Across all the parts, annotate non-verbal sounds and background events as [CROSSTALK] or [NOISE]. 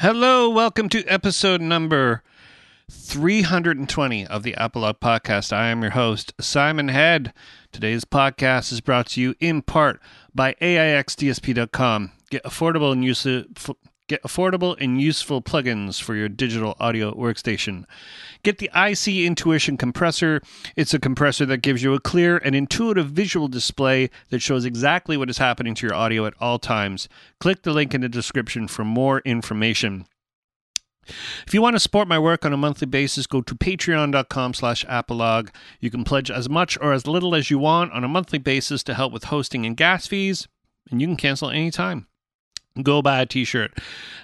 Hello, welcome to episode number 320 of the Apolog Podcast. I am your host, Simon Head. Today's podcast is brought to you in part by AIXDSP.com. Get affordable and useful get affordable and useful plugins for your digital audio workstation. Get the IC Intuition compressor. It's a compressor that gives you a clear and intuitive visual display that shows exactly what is happening to your audio at all times. Click the link in the description for more information. If you want to support my work on a monthly basis, go to patreon.com slash apolog. You can pledge as much or as little as you want on a monthly basis to help with hosting and gas fees, and you can cancel anytime. Go buy a t-shirt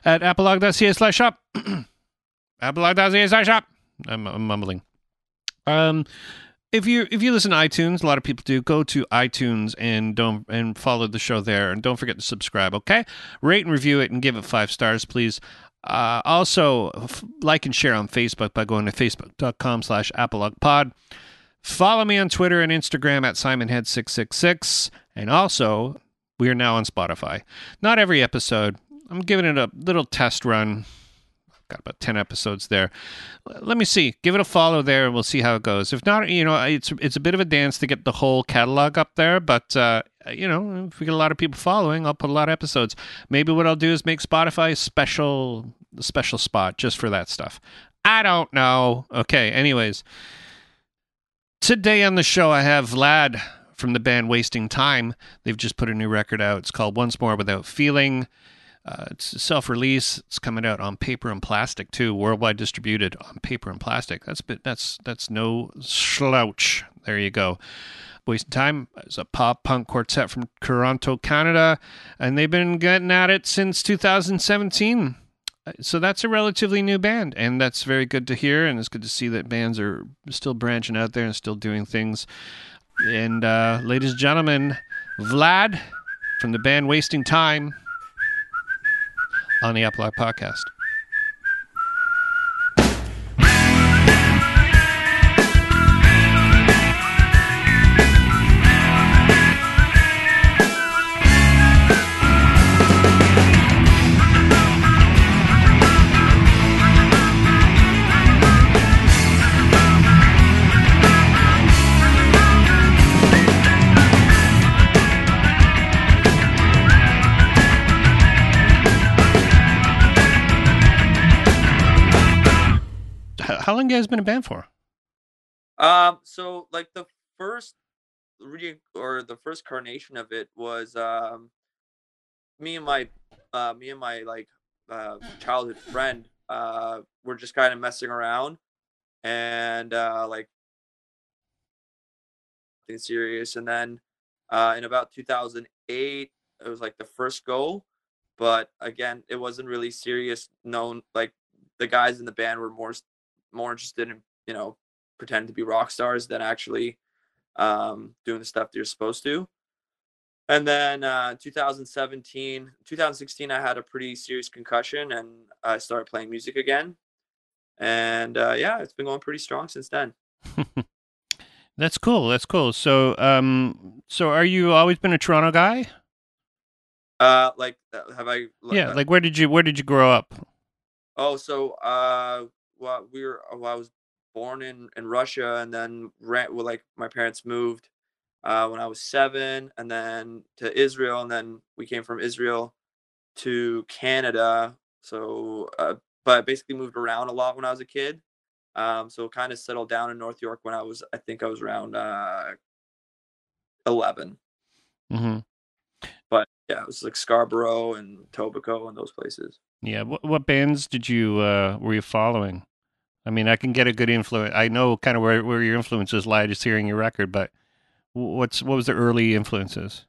at apolog.ca slash shop. [CLEARS THROAT] apolog.ca slash shop. I'm, I'm mumbling. Um, if you if you listen to iTunes, a lot of people do. Go to iTunes and don't and follow the show there, and don't forget to subscribe. Okay, rate and review it, and give it five stars, please. Uh, also, f- like and share on Facebook by going to facebook.com slash apologpod. Follow me on Twitter and Instagram at simonhead666. And also, we are now on Spotify. Not every episode. I'm giving it a little test run. Got about 10 episodes there. Let me see. Give it a follow there and we'll see how it goes. If not, you know, it's it's a bit of a dance to get the whole catalog up there, but uh, you know, if we get a lot of people following, I'll put a lot of episodes. Maybe what I'll do is make Spotify a special a special spot just for that stuff. I don't know. Okay, anyways. Today on the show I have Vlad from the band Wasting Time. They've just put a new record out. It's called Once More Without Feeling. Uh, it's self release. It's coming out on paper and plastic too, worldwide distributed on paper and plastic. That's bit, that's that's no slouch. There you go. Wasting Time is a pop punk quartet from Toronto, Canada, and they've been getting at it since 2017. Uh, So that's a relatively new band, and that's very good to hear. And it's good to see that bands are still branching out there and still doing things. And uh, ladies and gentlemen, Vlad from the band Wasting Time on the Apolog Podcast. How long you guys been a band for? Um, so like the first re or the first carnation of it was um me and my uh me and my like uh childhood friend uh were just kind of messing around and uh like being serious and then uh in about 2008 it was like the first goal but again it wasn't really serious known like the guys in the band were more more interested in you know pretend to be rock stars than actually um, doing the stuff that you're supposed to. And then uh, 2017, 2016, I had a pretty serious concussion and I started playing music again. And uh, yeah, it's been going pretty strong since then. [LAUGHS] That's cool. That's cool. So, um, so are you always been a Toronto guy? Uh, like, uh, have I? Yeah. uh, Like, where did you where did you grow up? Oh, so uh, well, we were. Well, I was born in in Russia, and then ran. Well, like my parents moved uh, when I was seven, and then to Israel, and then we came from Israel to Canada. So, uh, but I basically moved around a lot when I was a kid. Um, so kind of settled down in North York when I was. I think I was around uh, eleven. hmm But yeah, it was like Scarborough and Etobicoke and those places. Yeah. What what bands did you uh were you following? I mean, I can get a good influence. I know kind of where where your influences lie just hearing your record, but what's what was the early influences?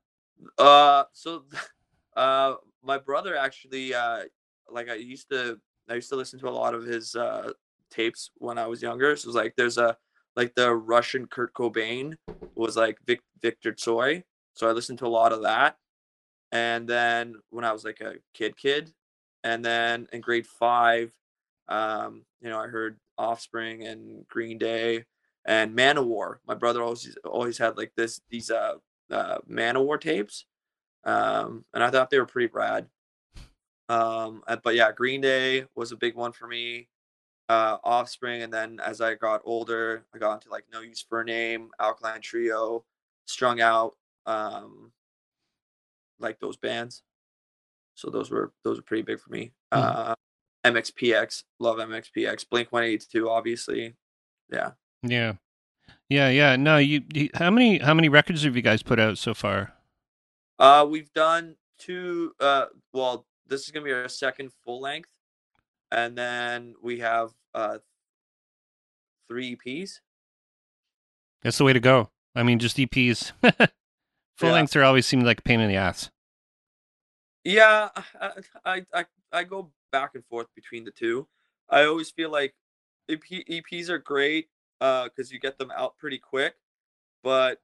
Uh, so, [LAUGHS] uh, my brother actually, uh, like I used to, I used to listen to a lot of his uh tapes when I was younger. So it was like there's a like the Russian Kurt Cobain was like Vic, Victor Tsoi. So I listened to a lot of that. And then when I was like a kid, kid, and then in grade five, um, you know, I heard Offspring and Green Day and Manowar. My brother always always had like this these uh, uh Manowar tapes, um, and I thought they were pretty rad. Um, uh, but yeah, Green Day was a big one for me. Uh, Offspring, and then as I got older, I got into like No Use for a Name, Alkaline Trio, Strung Out, um, like those bands. So those were those were pretty big for me. Hmm. Uh, MXPX, love MXPX. Blink One Eighty Two, obviously. Yeah. Yeah. Yeah, yeah. No, you, you how many how many records have you guys put out so far? Uh, we've done two. Uh, well, this is gonna be our second full length, and then we have uh three EPs. That's the way to go. I mean, just EPs. [LAUGHS] Full Yeah. lengths are always seem like a pain in the ass. Yeah, I, I I I go back and forth between the two. I always feel like EP, EPs are great uh because you get them out pretty quick, but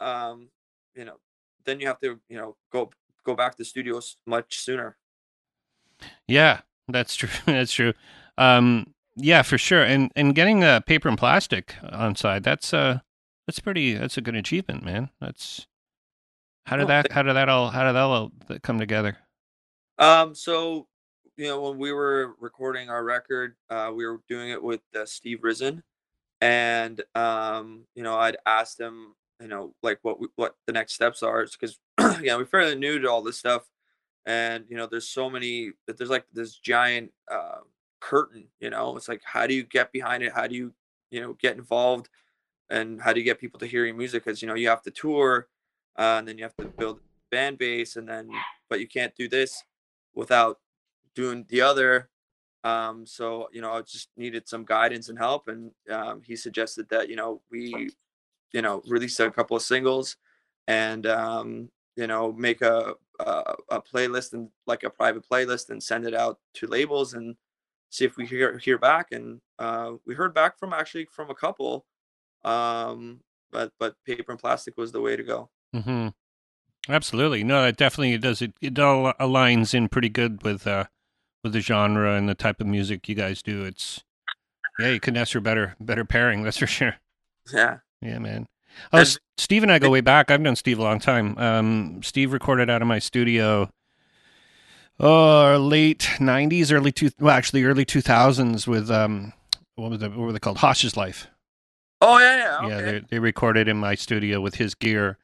um you know then you have to you know go go back to studios much sooner. Yeah, that's true. [LAUGHS] that's true. Um, yeah, for sure. And and getting uh, paper and plastic on side, that's uh that's pretty that's a good achievement, man. That's how did Oh, that how did that all how did that all come together? Um, so you know, when we were recording our record, uh, we were doing it with uh, Steve Risen, and um, you know, I'd asked him, you know, like what we, what the next steps are, because [CLEARS THROAT] yeah, we're fairly new to all this stuff, and you know, there's so many, there's like this giant uh, curtain, you know, it's like how do you get behind it? How do you, you know, get involved, and how do you get people to hear your music? Because you know, you have to tour, uh, and then you have to build fan base, and then but you can't do this without doing the other. Um, so you know, I just needed some guidance and help, and um, he suggested that you know we, you know, release a couple of singles, and um, you know, make a, a a playlist and like a private playlist and send it out to labels and see if we hear hear back. And uh, we heard back from actually from a couple, um, but but paper and plastic was the way to go. Mm-hmm. Absolutely. No, it definitely does. It it all aligns in pretty good with uh with the genre and the type of music you guys do. It's yeah, you couldn't ask for better better pairing. That's for sure. Yeah. Yeah, man. Oh, And- Steve and I go way back. I've known Steve a long time. Um, Steve recorded out of my studio, oh, late '90s, early two. Well, actually, early 2000s with um, what was it? What were they called? Hostage Life. Oh yeah, yeah. Okay. Yeah, they they recorded in my studio with his gear.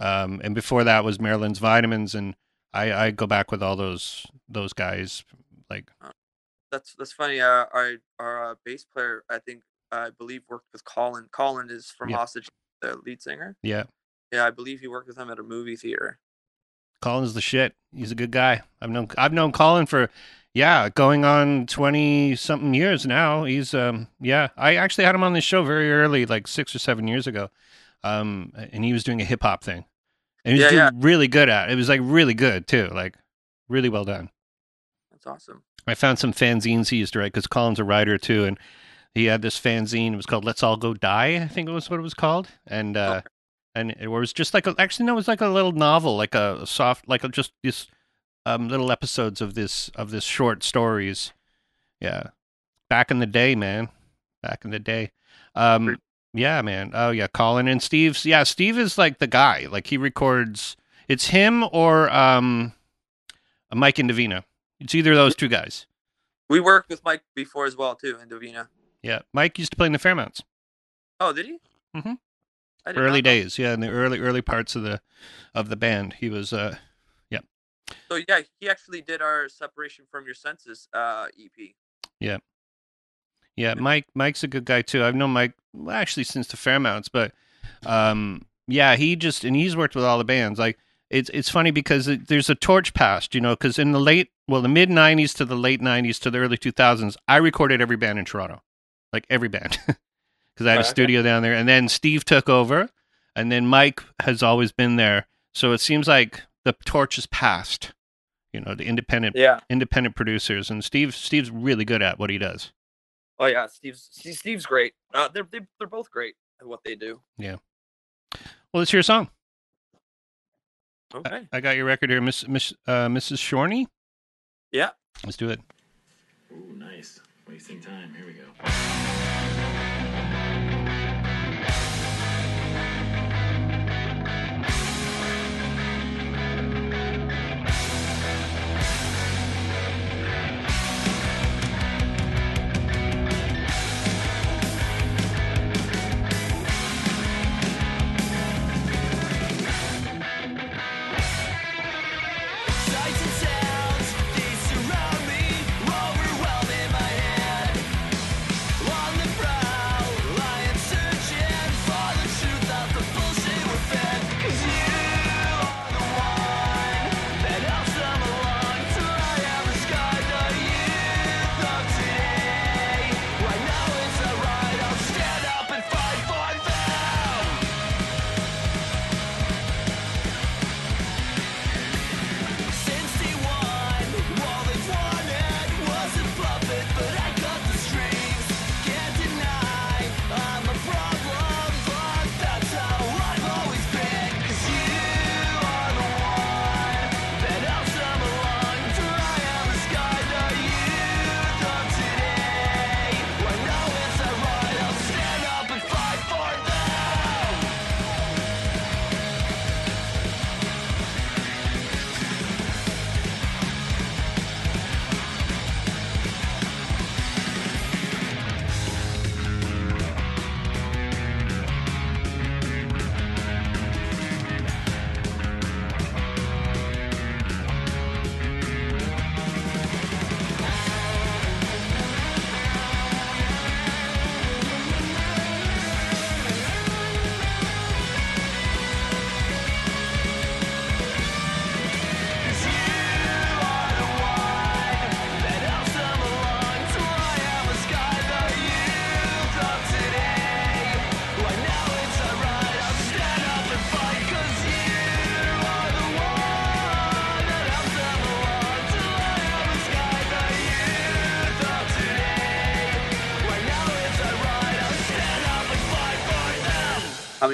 Um, and before that was Marilyn's Vitamins, and I I go back with all those those guys. Like, that's that's funny. Uh, our our uh, bass player, I think, I believe, worked with Colin. Colin is from Yeah. Hostage, the lead singer. yeah, Yeah, I believe he worked with him at a movie theater. Colin's the shit. He's a good guy. I've known I've known Colin for yeah, going on twenty something years now. He's um yeah. I actually had him on this show very early, like six or seven years ago. Um and he was doing a hip hop thing. And he was Yeah, doing really good at it. It was like really good too. Like really well done. That's awesome. I found some fanzines he used to write because Colin's a writer too, and he had this fanzine. It was called "Let's All Go Die," I think it was what it was called, and uh, Okay. and it was just like a, actually no, it was like a little novel, like a, a soft, like a, just this um, little episodes of this of this short stories. Yeah, back in the day, man. Back in the day. Um, yeah, man. Oh yeah, Colin and Steve's. Yeah, Steve is like the guy. Like he records. It's him or um, Mike and Davina. It's either of those two guys. We worked with Mike before as well too in Davina. Yeah, Mike used to play in the Fairmounts. Oh, did he? Mm Mhm. Early days, yeah, in the early early parts of the of the band, he was. uh Yeah. So yeah, he actually did our separation from your senses uh, EP. Yeah, Yeah, Mike. Mike's a good guy too. I've known Mike well, actually since the Fairmounts, but um, yeah, he just and he's worked with all the bands. Like it's it's funny because it, there's a torch passed, you know, because in the late well the mid '90s to the late '90s to the early 2000s, I recorded every band in Toronto, like every band, [LAUGHS] because I had a studio down there. And then Steve took over, and then Mike has always been there. So it seems like the torch is passed. You know, the independent Yeah. independent producers, and Steve Steve's really good at what he does. Oh yeah, Steve's Steve's great. Uh, they're they, they're both great at what they do. Yeah. Well, let's hear a song. Okay. I got your record here, Miss, Miss uh, Mrs. Shorney. Yeah. Let's do it. Ooh, nice. Wasting time. Here we go.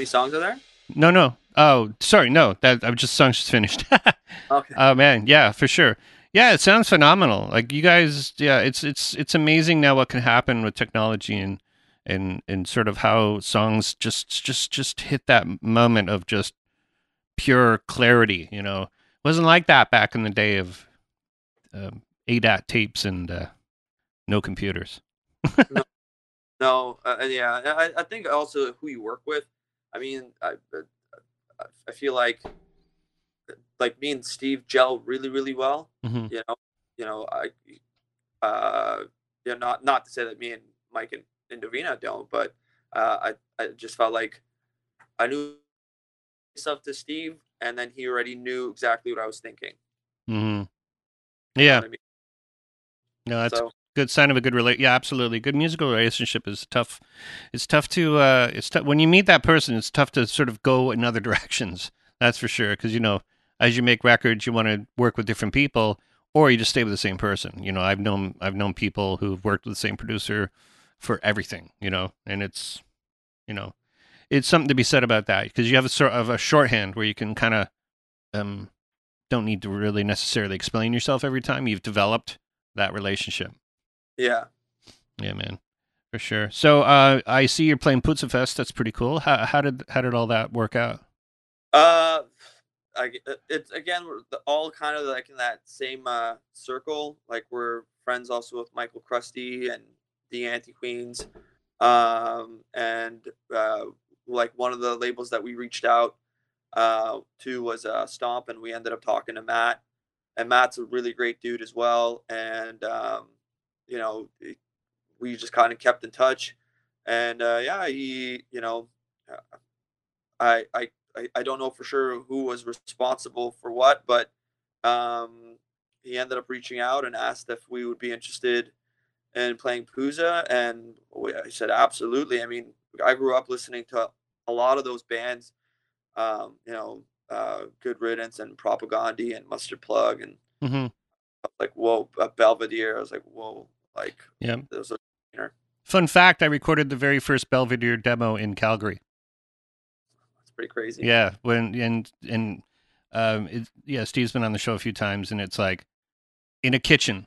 Many songs are there? No, no. Oh, sorry, no. That I just songs just finished. [LAUGHS] Okay. oh man, yeah, for sure. Yeah, it sounds phenomenal. Like you guys, yeah, it's it's it's amazing now what can happen with technology and and and sort of how songs just just just hit that moment of just pure clarity. You know, it wasn't like that back in the day of um, ADAT tapes and uh, no computers. [LAUGHS] No, uh, and yeah, I, I think also who you work with. I mean, I, I- feel like like me and Steve gel really, really well. hmm You know, you know, I, uh, know not not to say that me and Mike and, and Davina don't, but uh, I I just felt like I knew stuff to Steve, and then he already knew exactly what I was thinking. Mm-hmm. You know Yeah, I mean? no, that's so good sign of a good relate. Yeah, absolutely. Good musical relationship is tough. It's tough to. Uh, it's tough when you meet that person. It's tough to sort of go in other [LAUGHS] directions. That's for sure. Because you know, as you make records, you want to work with different people, or you just stay with the same person. You know, I've known I've known people who've worked with the same producer for everything. You know, and it's, you know, it's something to be said about that because you have a sort of a shorthand where you can kind of, um, don't need to really necessarily explain yourself every time. You've developed that relationship. Yeah, Yeah, man, for sure. So uh, I see you're playing Pouzza Fest. That's pretty cool. How, how did how did all that work out? Uh, I, it's again we're all kind of like in that same uh, circle. Like we're friends also with Michael Krusty and the Anti Queens, um, and uh, like one of the labels that we reached out uh, to was uh, Stomp, and we ended up talking to Matt, and Matt's a really great dude as well, and um, you know we just kind of kept in touch, and uh, yeah, he you know. uh, I, I I, don't know for sure who was responsible for what, but um, he ended up reaching out and asked if we would be interested in playing Pouzza, and we, I said absolutely. I mean, I grew up listening to a lot of those bands, um, you know, uh, Good Riddance and Propagandhi and Mustard Plug, and hmm like whoa, uh, Belvedere. I was like whoa, like Yeah. are Fun fact: I recorded the very first Belvedere demo in Calgary. that's pretty crazy. Yeah, when and and um, it, yeah, Steve's been on the show a few times, and it's like in a kitchen.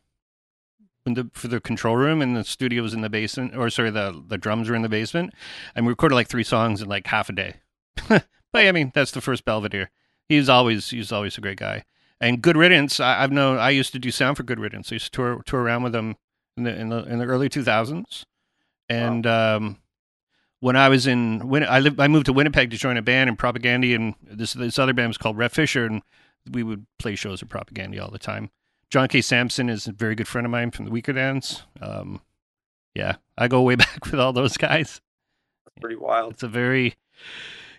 When the for the control room and the studio was in the basement, or sorry, the the drums were in the basement, and we recorded like three songs in like half a day. [LAUGHS] but I mean, that's the first Belvedere. He's always he's always a great guy. And Good Riddance, I, I've known. I used to do sound for Good Riddance. I used to tour tour around with them in the in the in the early two thousands, and um, when I was in when I lived, I moved to Winnipeg to join a band in Propagandhi, and this this other band was called Red Fisher, and we would play shows at Propagandhi all the time. John K. Sampson is a very good friend of mine from the Weakerthans. Um, yeah, I go way [LAUGHS] back with all those guys. That's pretty wild. It's a very,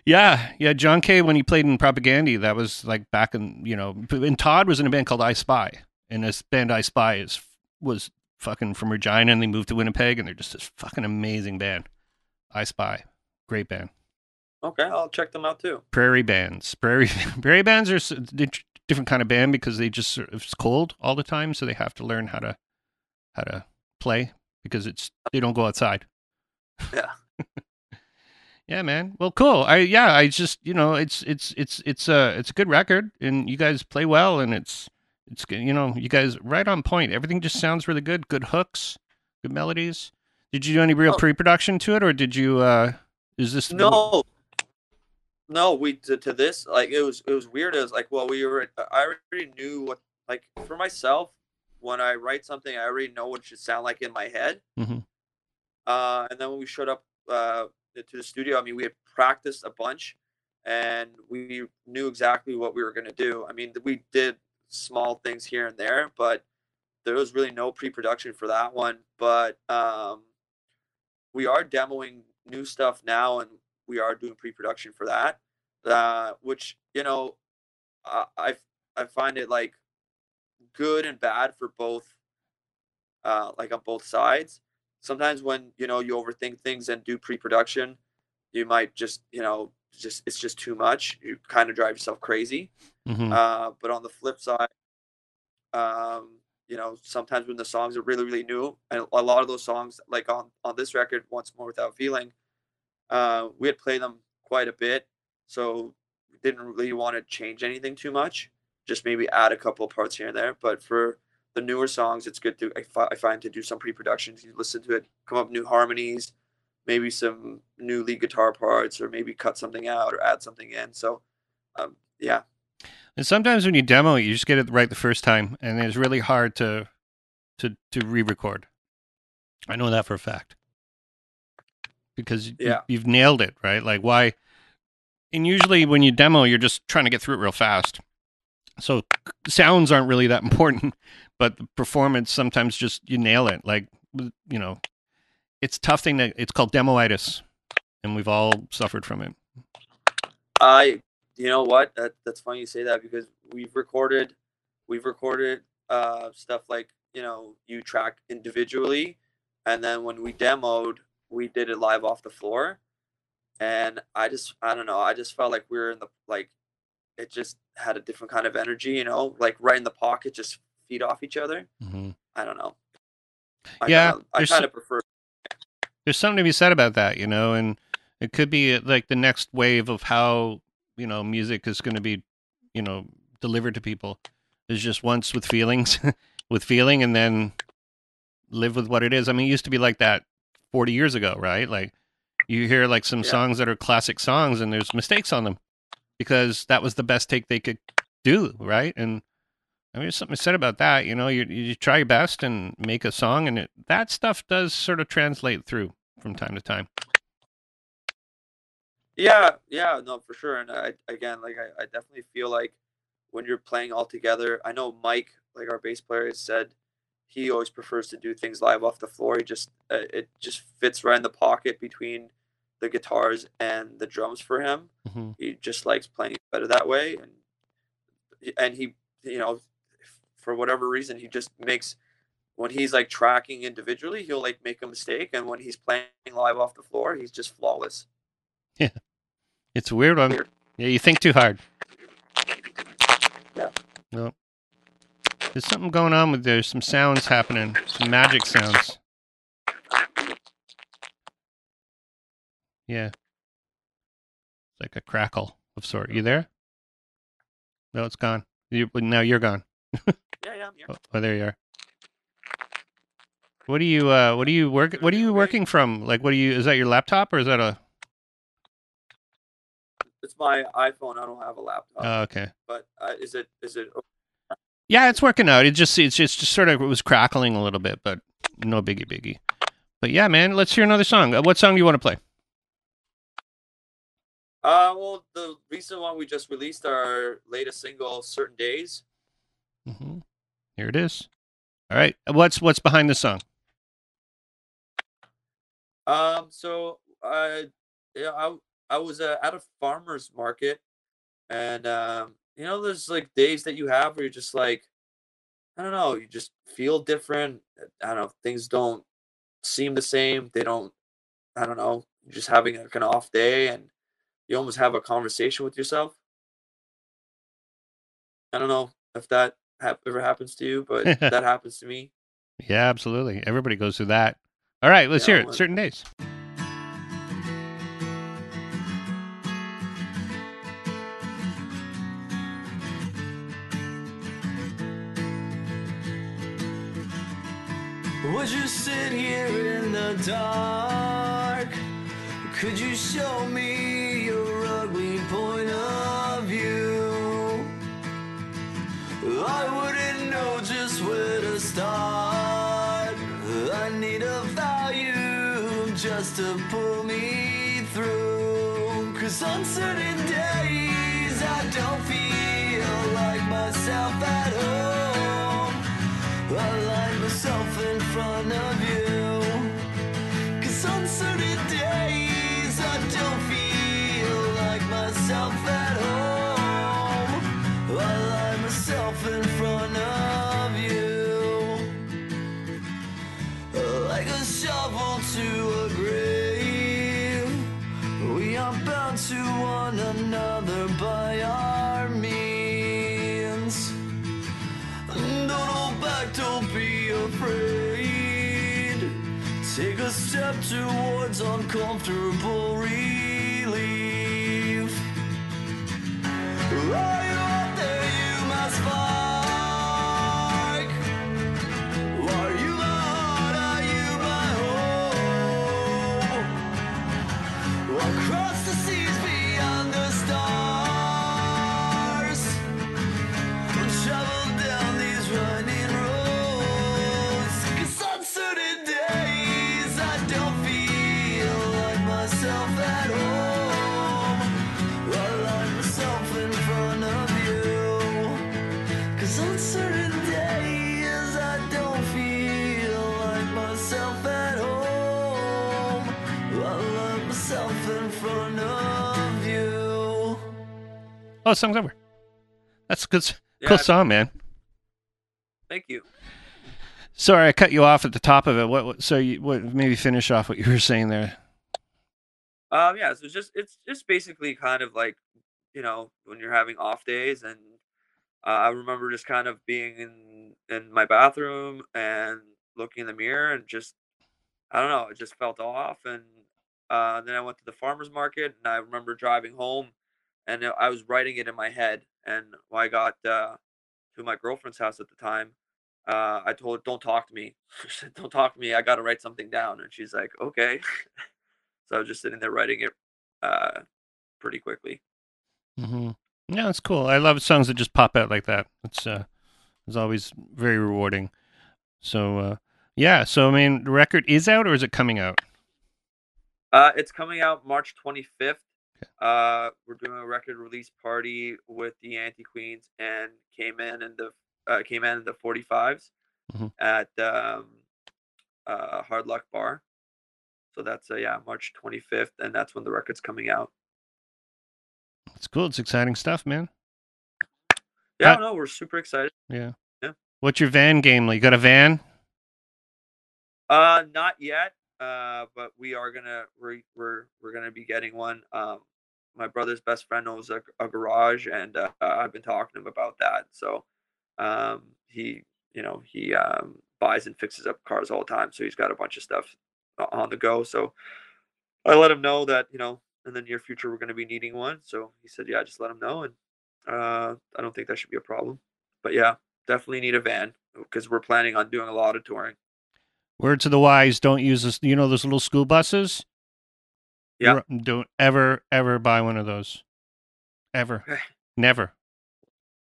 yeah, yeah. John K. When he played in Propagandhi, that was like back in you know, and Todd was in a band called I Spy, and this band I Spy is was fucking from Regina, and they moved to Winnipeg, and they're just this fucking amazing band. I Spy, great band. Okay, I'll check them out too. Prairie bands, prairie [LAUGHS] prairie bands are di- different kind of band because they just it's cold all the time, so they have to learn how to how to play because it's they don't go outside. Yeah. [LAUGHS] Yeah, man. Well, cool. I yeah, I just you know it's it's it's it's a it's a good record, and you guys play well, and it's it's good. You know, you guys right on point. Everything just sounds really good. Good hooks, good melodies. Did you do any real Oh. pre-production to it, or did you? uh Is this No, no. We to, to this like it was it was weird. It was like well we were I already knew what like for myself when I write something I already know what it should sound like in my head. Mhm. Uh, and then when we showed up uh, to the studio, I mean we had practiced a bunch, and we knew exactly what we were gonna do. I mean we did small things here and there, but there was really no pre-production for that one. But um, we are demoing new stuff now, and we are doing pre-production for that. Uh, which you know, I I I find it like good and bad for both. Uh, like on both sides. Sometimes when you know you overthink things and do pre-production, you might just you know just it's just too much. You kind of drive yourself crazy. Mhm. Uh, but on the flip side, um, you know, sometimes when the songs are really, really new, and a lot of those songs, like on on this record, "Once More Without Feeling," uh, we had played them quite a bit, so we didn't really want to change anything too much. Just maybe add a couple parts here and there. But for the newer songs, it's good to I, fi- I find to do some pre-productions. You listen to it, come up with new harmonies, maybe some new lead guitar parts, or maybe cut something out or add something in. So, um, yeah, And sometimes when you demo you just get it right the first time, and it's really hard to to to re-record. I know that for a fact because you, Yeah. you've nailed it, right? Like why? And usually when you demo, you're just trying to get through it real fast. So sounds aren't really that [LAUGHS] important, but the performance sometimes just you nail it. Like you know, it's tough thing that it's called demoitis, and we've all suffered from it. I, you know what? That, that's funny you say that because we've recorded, we've recorded uh, stuff like you know you track individually, and then when we demoed, we did it live off the floor, and I just I don't know I just felt like we were in the like, it just had a different kind of energy, you know, like right in the pocket, just feed off each other. Mm-hmm. I don't know. I Yeah, kinda, I kind of prefer. There's something to be said about that, you know, and it could be uh, like the next wave of how you know music is going to be, you know, delivered to people is just once with feelings, [LAUGHS] with feeling, and then live with what it is. I mean, it used to be like that 40 years ago, right? Like you hear like some Yeah. songs that are classic songs, and there's mistakes on them because that was the best take they could do, right? And I mean, there's something said about that. You know, you you try your best and make a song, and it, that stuff does sort of translate through from time to time. Yeah, yeah, no, for sure. And I again, like I, I definitely feel like when you're playing all together, I know Mike, like our bass player, has said he always prefers to do things live off the floor. He just uh, it just fits right in the pocket between the guitars and the drums for him. hmm He just likes playing better that way, and and he, you know, for whatever reason, he just makes when he's like tracking individually, he'll like make a mistake, and when he's playing live off the floor, he's just flawless. Yeah, it's weird. Weird. Yeah, you think too hard. Yeah. Well, there's something going on with there's some sounds happening, some magic sounds. Yeah. It's like a crackle of sort. You there? No, it's gone. You, now you're gone. [LAUGHS] Yeah, yeah, I'm here. Oh, oh, there you are. What are you? Uh, what are you work? What are you working from? Like, what are you? Is that your laptop or is that a? It's my iPhone. I don't have a laptop. Oh, okay. but uh, is it is it Yeah, it's working out. It just it's just, just sort of it was crackling a little bit, but no biggie biggie. But yeah, man, let's hear another song. Uh, What song do you want to play? uh well the recent one we just released our latest single certain days hmm Here it is. All right, what's what's behind the song? um so I yeah I I was uh, at a farmer's market and um you know there's like days that you have where you're just like I don't know you just feel different I don't know things don't seem the same they don't I don't know you're just having like an off day and you almost have a conversation with yourself I don't know if that hap- ever happens to you but [LAUGHS] that happens to me Yeah, absolutely. Everybody goes through that. All right, let's Yeah, hear it. well- Certain days. Would you sit here in the dark? Could you show me your ugly point of wouldn't know just where to start. I need a value just to pull me through. Cause on certain days I don't feel like myself at home. I Oh, the song's over. That's a good, Yeah, cool song, man. Thank you. Sorry, I cut you off at the top of it. What? what so you what? Maybe finish off what you were saying there. Um, yeah, so it's just it's just basically kind of like, you know, when you're having off days, and uh, I remember just kind of being in in my bathroom and looking in the mirror and just, I don't know, it just felt off, and uh, then I went to the farmers market, and I remember driving home, and I was writing it in my head, and when I got uh, to my girlfriend's house at the time. Uh, I told her, "Don't talk to me. [LAUGHS] She said, Don't talk to me. I got to write something down." And she's like, "Okay." [LAUGHS] So I was just sitting there writing it uh, pretty quickly. hmm Yeah, it's cool. I love songs that just pop out like that. It's uh, it's always very rewarding. So uh, yeah. So I mean, the record is out or is it coming out? Uh, it's coming out March 25th. Uh, we're doing a record release party with the Anti Queens and came in and the uh, came in the 45s Mhm. at um, uh, Hard Luck Bar. So that's uh, yeah March 25th, and that's when the record's coming out. It's cool. It's exciting stuff, man. Yeah, no, we're super excited. Yeah. Yeah. What's your van game? Like, you got a van? Uh, not yet. Uh, but we are gonna we're we're, we're gonna be getting one. Um, my brother's best friend owns a, a garage, and uh, I've been talking to him about that. So, um, he you know he um buys and fixes up cars all the time, so he's got a bunch of stuff on the go. So, I let him know that you know in the near future we're gonna be needing one. So he said, yeah, just let him know, and uh, I don't think that should be a problem. But yeah, definitely need a van because we're planning on doing a lot of touring. Word to the wise: Don't use this. You know those little school buses. Yeah. Don't ever, ever buy one of those. Ever. Okay. Never.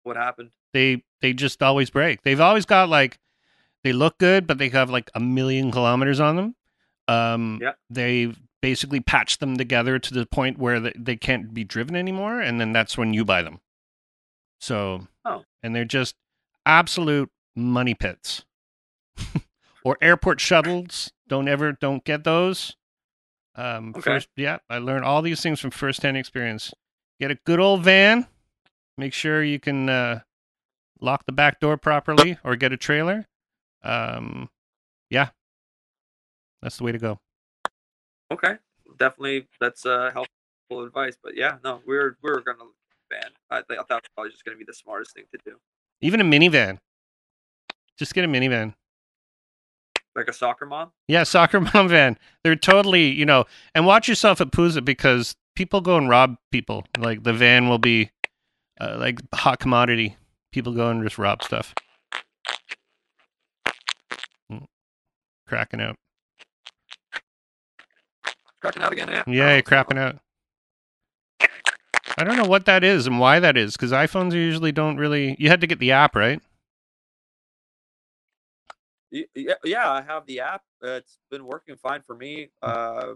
What happened? They they just always break. They've always got like they look good, but they have like a million kilometers on them. Um, Yeah. They basically patch them together to the point where they, they can't be driven anymore, and then that's when you buy them. So, Oh. and they're just absolute money pits. [LAUGHS] or airport shuttles. Don't ever don't get those. Um, Okay. First, yeah, I learned all these things from firsthand experience. Get a good old van. Make sure you can uh, lock the back door properly, or get a trailer. Um, yeah, that's the way to go. Okay, definitely that's uh, helpful advice. But yeah, no, we're we're gonna ban. I, I thought it was probably just gonna be the smartest thing to do, Even a minivan. Just get a minivan. Like a soccer mom. Yeah, soccer [LAUGHS] mom van. They're totally, you know, and watch yourself at Pouzza because people go and rob people. Like the van will be uh, like hot commodity. People go and just rob stuff. Mm. Cracking out. Cracking out again. Yeah. Yeah, crapping out. I don't know what that is and why that is because iPhones usually don't really. You had to get the app, right? Yeah, yeah. I have the app. Uh, it's been working fine for me. Uh,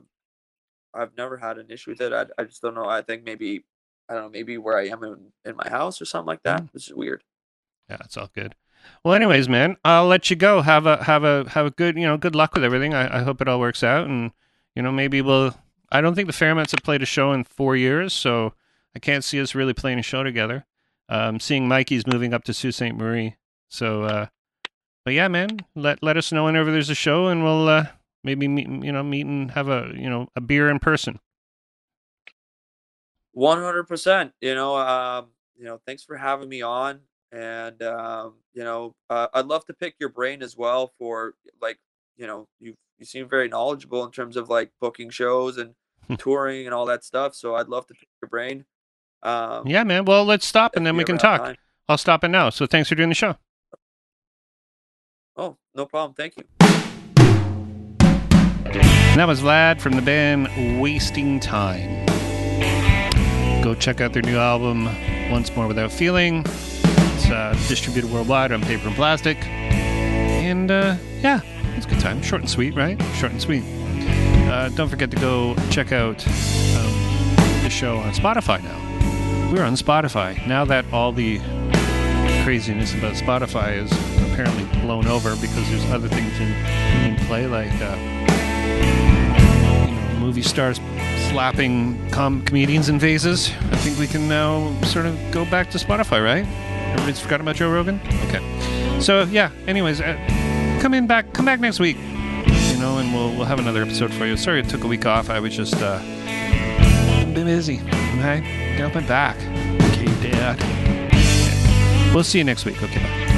I've never had an issue with it. I, I just don't know. I think maybe I don't know. Maybe where I am in, in my house or something like that. Which is weird. Yeah, it's all good. Well, anyways, man, I'll let you go. Have a have a have a good you know good luck with everything. I, I hope it all works out, and you know maybe we'll. I don't think the Fairmonts have played a show in four years, so I can't see us really playing a show together. Um, seeing Mikey's moving up to Sault Ste. Marie, so. uh But yeah, man, let let us know whenever there's a show, and we'll uh maybe meet you know meet and have a you know a beer in person. One hundred percent. You know, um, you know, thanks for having me on, and um, you know, uh, I'd love to pick your brain as well for like, you know, you you seem very knowledgeable in terms of like booking shows and [LAUGHS] touring and all that stuff. So I'd love to pick your brain Um, Yeah, man. Well, let's stop and then we can talk. time. I'll stop it now. So thanks for doing the show. Oh, no problem. Thank you. And that was Vlad from the band Wasting Time. Go check out their new album, Once More Without Feeling. It's uh, distributed worldwide on paper and plastic. And uh, yeah, it's a good time. Short and sweet, right? Short and sweet. Uh, don't forget to go check out um, the show on Spotify now. We're on Spotify. Now that all the craziness about Spotify is apparently blown over because there's other things in, in play, like. Uh, you know, movie stars slapping com- comedians in vases. I think we can now sort of go back to Spotify, right? Everybody's forgotten about Joe Rogan. Okay. So yeah. Anyways, uh, come in back. Come back next week. You know, and we'll we'll have another episode for you. Sorry, it took a week off. I was just uh, bit busy. Okay, got my back. Okay, Dad. We'll see you next week. Okay, bye.